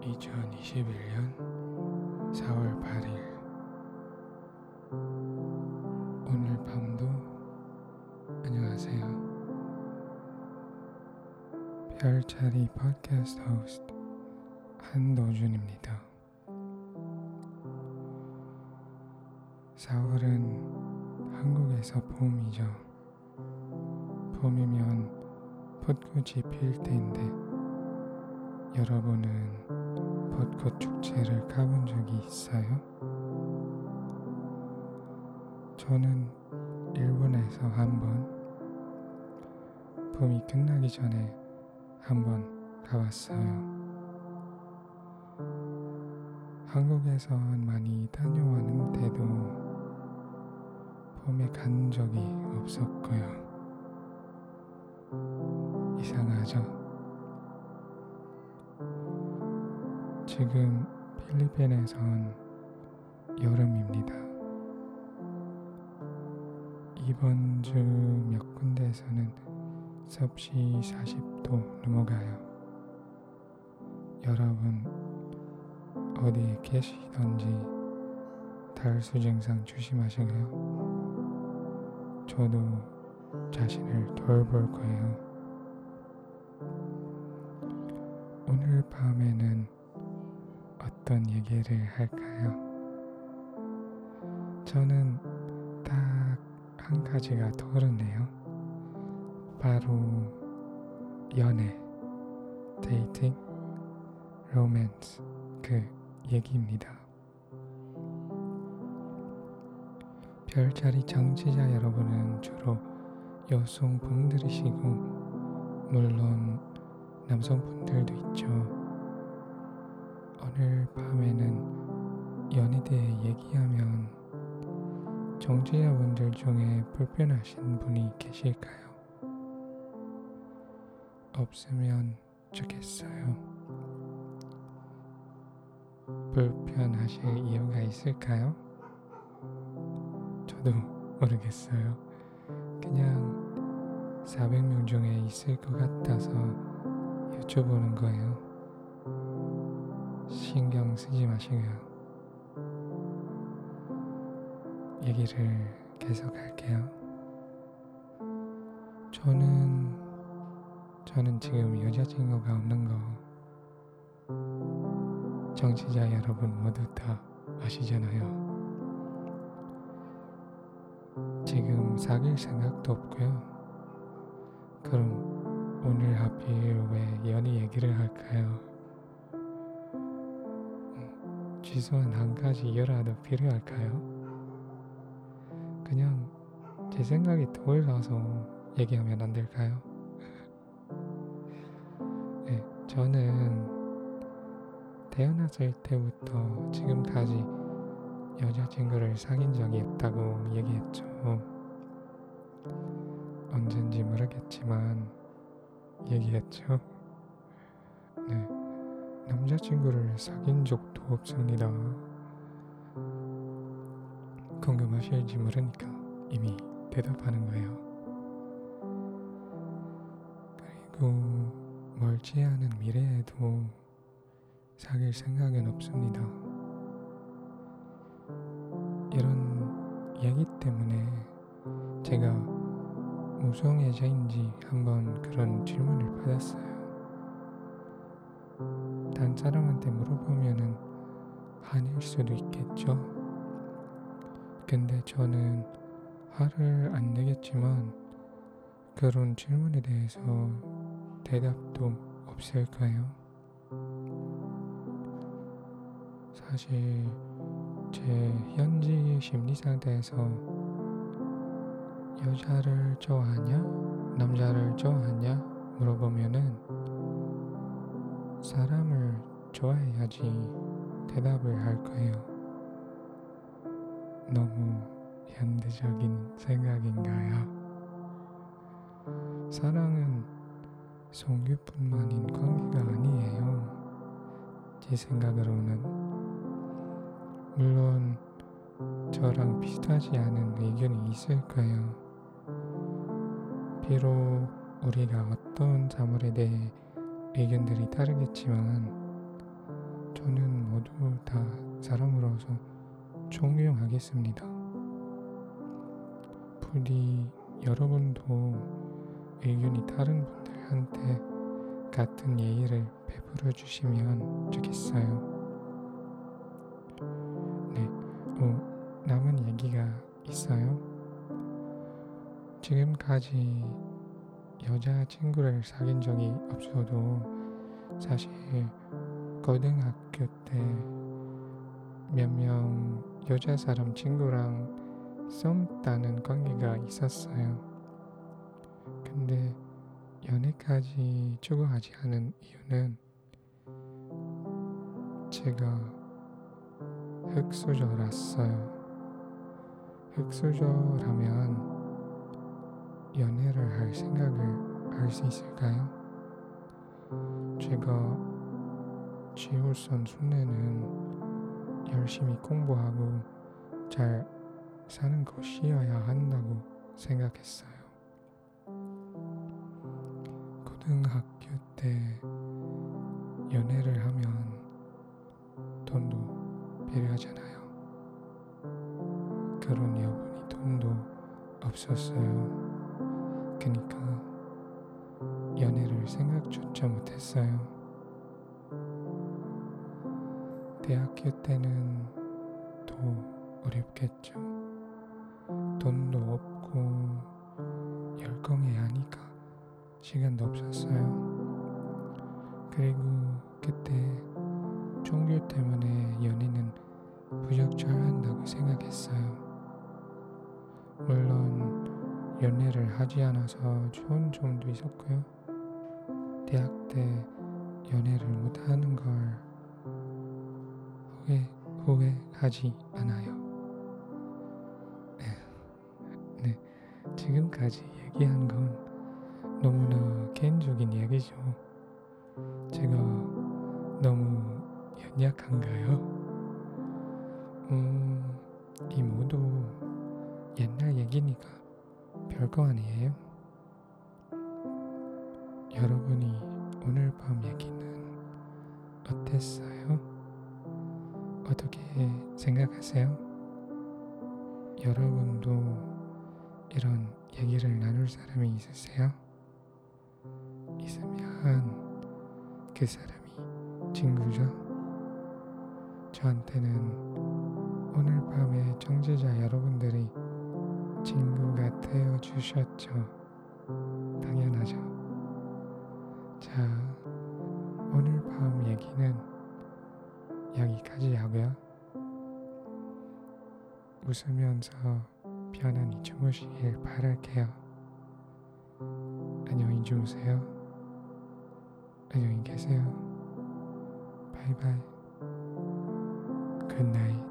(2021년 4월 8일) 오늘 밤도 안녕하세요. 별자리 팟캐스트 호스트 한도준입니다. 4월은 한국에서 봄이죠 봄이면 벚꽃이 필 때인데 여러분은 벚꽃 축제를 가본 적이 있어요? 저는 일본에서 한번 봄이 끝나기 전에 한번 가봤어요. 한국에선 많이 다녀왔는데도 봄에 간 적이 없었고요. 이상하죠? 지금 필리핀에선 여름입니다. 이번 주 몇 군데에서는 섭씨 40도 넘어가요. 여러분 어디에 계시던지 탈수 증상 조심하시고요. 저도 자신을 돌볼 거예요. 오늘 밤에는 어떤 얘기를 할까요? 저는 딱 한 가지가 떠오르네요. 바로 연애, dating, 로맨스 그 얘기입니다. 별자리 정치자 여러분은 주로 여성분들이시고 물론 남성분들도 있죠. 오늘 밤에는 연애에 대해 얘기하면 정치자분들 중에 불편하신 분이 계실까요? 없으면 좋겠어요. 불편하실 이유가 있을까요? 저도 모르겠어요. 그냥 400명 중에 있을 것 같아서 여쭤보는 거예요. 신경 쓰지 마시고요. 얘기를 계속 할게요. 저는 저는 지금 여자친구가 없는 거 정치자 여러분 모두 다 아시잖아요. 지금 사귈 생각도 없고요. 그럼 오늘 하필 왜 연애 얘기를 할까요? 취소한 한 가지 이유라도 필요할까요? 그냥 제 생각이 떠올라서 얘기하면 안 될까요? 네, 저는 태어났을 때부터 지금까지 여자친구를 사귄 적이 없다고 얘기했죠. 언젠지 모르겠지만 얘기했죠. 네, 남자친구를 사귄 적도 없습니다. 궁금하실지 모르니까 이미 대답하는 거예요. 그리고 멀지 않은 미래에도 사귈 생각은 없습니다. 얘기 때문에 제가 무성애자인지 한번 그런 질문을 받았어요. 단 사람한테 물어보면은 아닐 수도 있겠죠. 근데 저는 화를 안 내겠지만 그런 질문에 대해서 대답도 없을 까요 사실 제 현지 심리 상태에서 여자를 좋아하냐 남자를 좋아하냐 물어보면은 사람을 좋아해야지 대답을 할 거예요. 너무 현대적인 생각인가요? 사랑은 성규뿐만인 관계가 아니에요. 제 생각으로는 물론 저랑 비슷하지 않은 의견이 있을 거예요. 비록 우리가 어떤 사물에 대해 의견들이 다르겠지만 저는 모두 다 사람으로서 존경하겠습니다. 부디 여러분도 의견이 다른 분들한테 같은 예의를 베풀어 주시면 좋겠어요. 있어요. 지금까지 여자친구를 사귄 적이 없어도 사실 고등학교 때 몇 명 여자 사람 친구랑 썸 따는 관계가 있었어요. 근데 연애까지 추구하지 않은 이유는 제가 흑수저랐어요. 흑수저라면 연애를 할 생각을 할 수 있을까요? 제가 지울선 순례는 열심히 공부하고 잘 사는 것이어야 한다고 생각했어요. 고등학교 때 연애를 하면 돈도 필요하잖아요. 그런 여분이 돈도 없었어요. 그니까 연애를 생각조차 못했어요. 대학교 때는 더 어렵겠죠. 돈도 없고 열공해야 하니까 시간도 없었어요. 그리고 그때 종교 때문에 연애는 부적절한다고 생각했어요. 물론 연애를 하지 않아서 좋은 점도 있었고요. 대학 때 연애를 못하는 걸 후회, 후회하지 않아요. 네, 네, 지금까지 얘기한 건 너무나 개인적인 얘기죠. 제가 너무 연약한가요? 음, 이 모두 옛날 얘기니까 별거 아니에요. 여러분이 오늘 밤 얘기는 어땠어요? 어떻게 생각하세요? 여러분도 이런 얘기를 나눌 사람이 있으세요? 있으면 그 사람이 친구죠. 저한테는 오늘 밤에 청취자 여러분들이 친구가 되어 주셨죠. 당연하죠. 자, 오늘 밤 얘기는 여기까지 하고요. 웃으면서 편안히 주무시길 바랄게요. 안녕히 주무세요. 안녕히 계세요. 바이바이. Night.